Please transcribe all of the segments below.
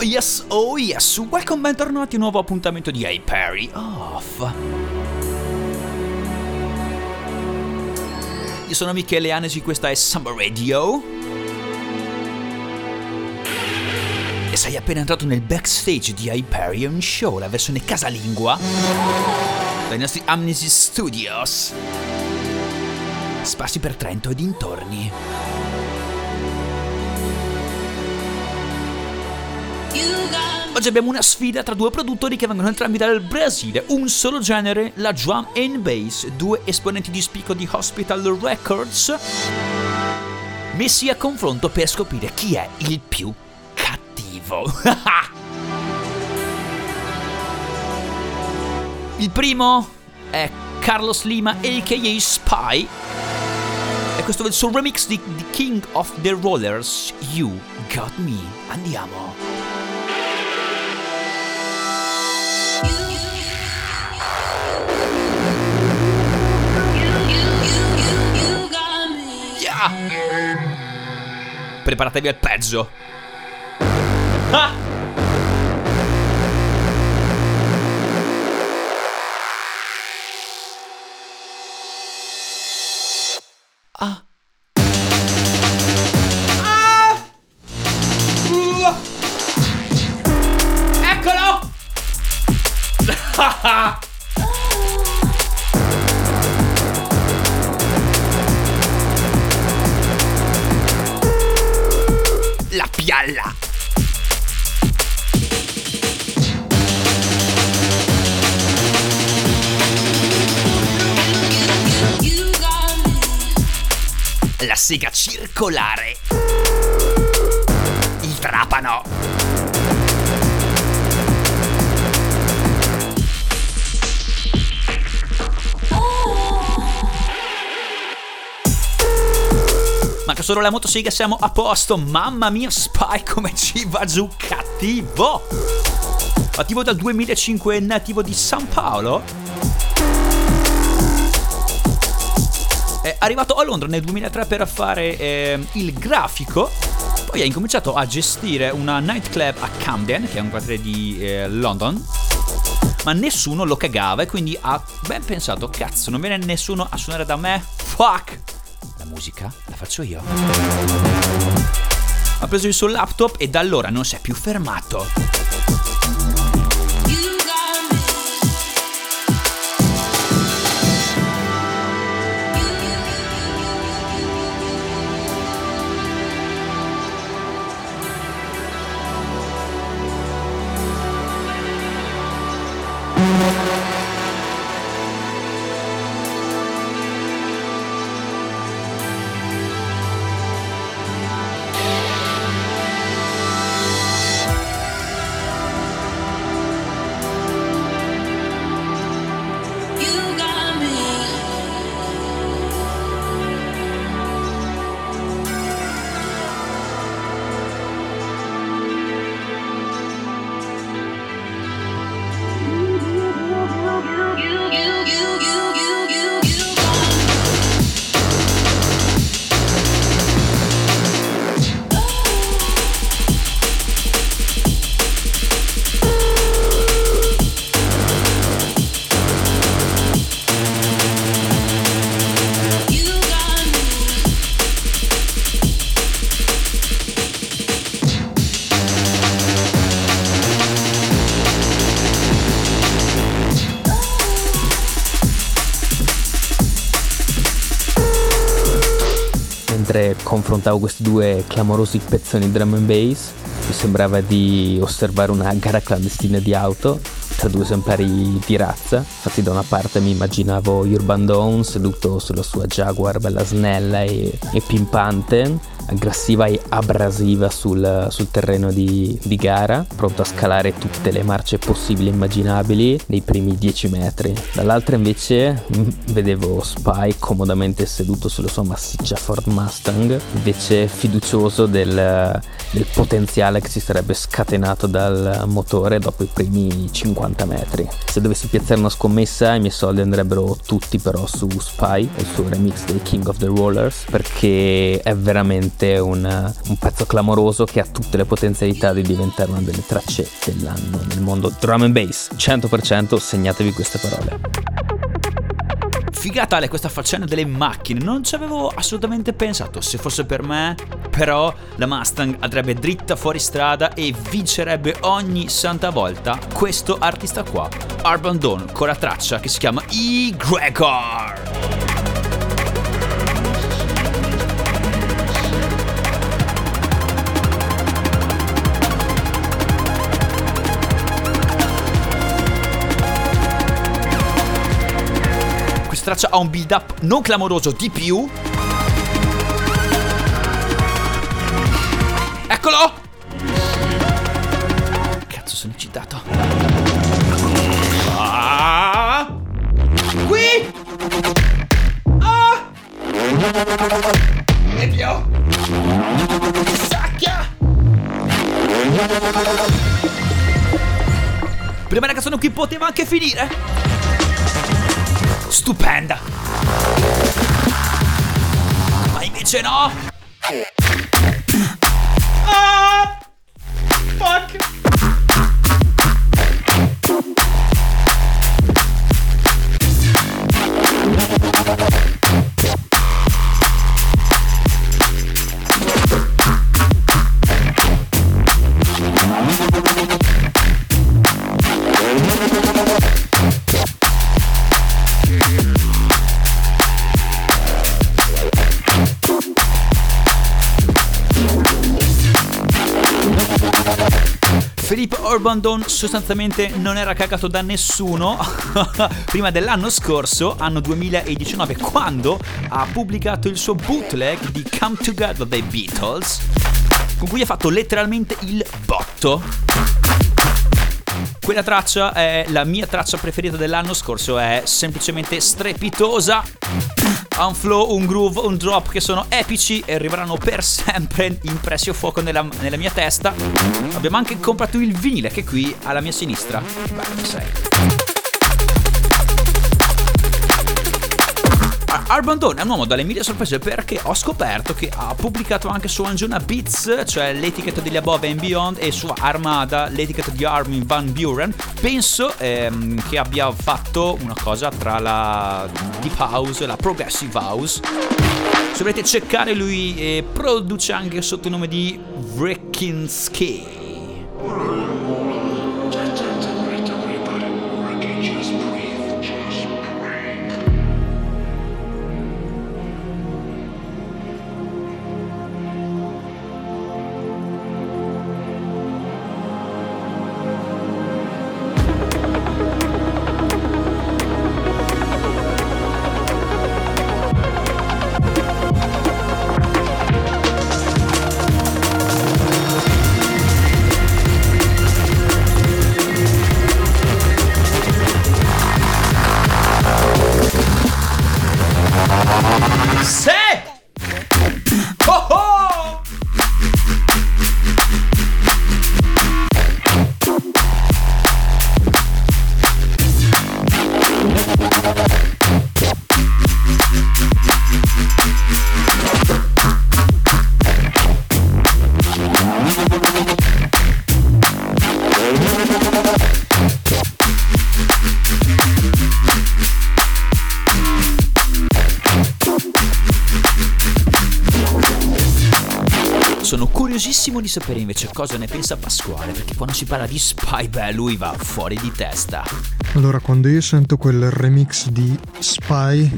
Yes, oh yes, welcome bentornati a un nuovo appuntamento di Hey Perry Off. Io sono Michele Anesi, questa è Summer Radio. E sei appena entrato nel backstage di Hyperion Show, la versione casalingua dai nostri Amnesty Studios, sparsi per Trento e dintorni. Oggi abbiamo una sfida tra due produttori che vengono entrambi dal Brasile, un solo genere, la drum and bass, due esponenti di spicco di Hospital Records, messi a confronto per scoprire chi è il più cattivo. il primo è Carlos Lima aka Spy e questo è il suo remix di The King of the Rollers, You Got Me. Andiamo. Preparatevi al peggio. Ah! Ah. Ah! Uh! Eccolo! La pialla! La sega circolare! Il trapano! Manca solo la motosega, siamo a posto. Mamma mia, Spy come ci va giù cattivo! Attivo dal 2005, nativo di San Paolo. È arrivato a Londra nel 2003 per fare eh, il grafico. Poi ha incominciato a gestire una nightclub a Camden, che è un quartiere di eh, London. Ma nessuno lo cagava e quindi ha ben pensato, cazzo, non viene nessuno a suonare da me? Fuck! Musica la faccio io. Ha preso il suo laptop e da allora non si è più fermato. Mentre confrontavo questi due clamorosi pezzoni drum and bass mi sembrava di osservare una gara clandestina di auto tra due esemplari di razza infatti da una parte mi immaginavo Urban Dawn seduto sulla sua Jaguar bella snella e, e pimpante aggressiva e abrasiva sul, sul terreno di, di, gara, pronto a scalare tutte le marce possibili e immaginabili nei primi 10 metri. Dall'altra invece vedevo Spy comodamente seduto sulla sua massiccia Ford Mustang, invece fiducioso del, del potenziale che si sarebbe scatenato dal motore dopo i primi 50 metri. Se dovessi piazzare una scommessa i miei soldi andrebbero tutti però su Spy, il suo remix dei King of the Rollers, perché è veramente un, un, pezzo clamoroso che ha tutte le potenzialità di diventare una delle tracce dell'anno nel mondo drum and bass. 100% segnatevi queste parole. Figata Ale questa faccenda delle macchine, non ci avevo assolutamente pensato, se fosse per me, però la Mustang andrebbe dritta fuori strada e vincerebbe ogni santa volta questo artista qua, Urban con la traccia che si chiama E. Gregor. Traccia ha un build up non clamoroso di più. Eccolo! Cazzo, sono eccitato. Ah! Qui! Ah! Meglio! Sacchia! Prima la canzone qui poteva anche finire stupenda. Ma invece no. Ah! Fuck. Philippe Urban Dawn sostanzialmente non era cagato da nessuno prima dell'anno scorso, anno 2019, quando ha pubblicato il suo bootleg di Come Together dei Beatles, con cui ha fatto letteralmente il botto. Quella traccia è la mia traccia preferita dell'anno scorso, è semplicemente strepitosa un flow, un groove, un drop che sono epici e arriveranno per sempre impressi a fuoco nella, nella mia testa. Abbiamo anche comprato il vinile che è qui alla mia sinistra. Beh, sei. Urban Dawn è un uomo dalle mille sorprese perché ho scoperto che ha pubblicato anche su Anjuna Beats, cioè l'etichetta degli Above and Beyond, e su Armada l'etichetta di Armin Van Buren. Penso ehm, che abbia fatto una cosa tra la Deep House e la Progressive House. Se volete cercare, lui eh, produce anche sotto il nome di Wreckinski. Curiosissimo di sapere invece cosa ne pensa Pasquale, perché quando si parla di Spy, beh, lui va fuori di testa. Allora, quando io sento quel remix di Spy,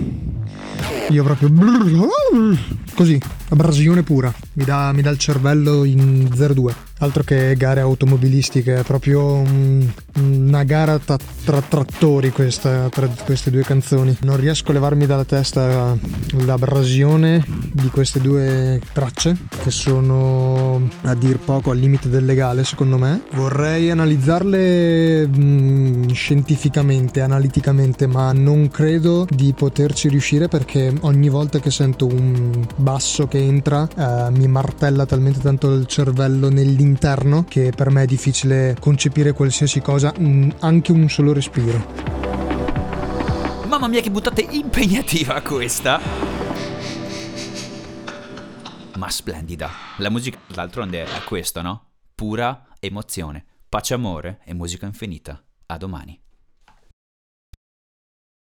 io proprio... Così, abrasione pura, mi dà, mi dà il cervello in 0-2 altro che gare automobilistiche, è proprio un, una gara tra, tra trattori questa, tra queste due canzoni. Non riesco a levarmi dalla testa l'abrasione di queste due tracce, che sono a dir poco al limite del legale secondo me. Vorrei analizzarle mh, scientificamente, analiticamente, ma non credo di poterci riuscire perché ogni volta che sento un basso che entra eh, mi martella talmente tanto il cervello nell'interno interno che per me è difficile concepire qualsiasi cosa, mm, anche un solo respiro. Mamma mia che buttata impegnativa questa! Ma splendida. La musica, d'altronde, è questo, no? Pura emozione, pace amore e musica infinita. A domani.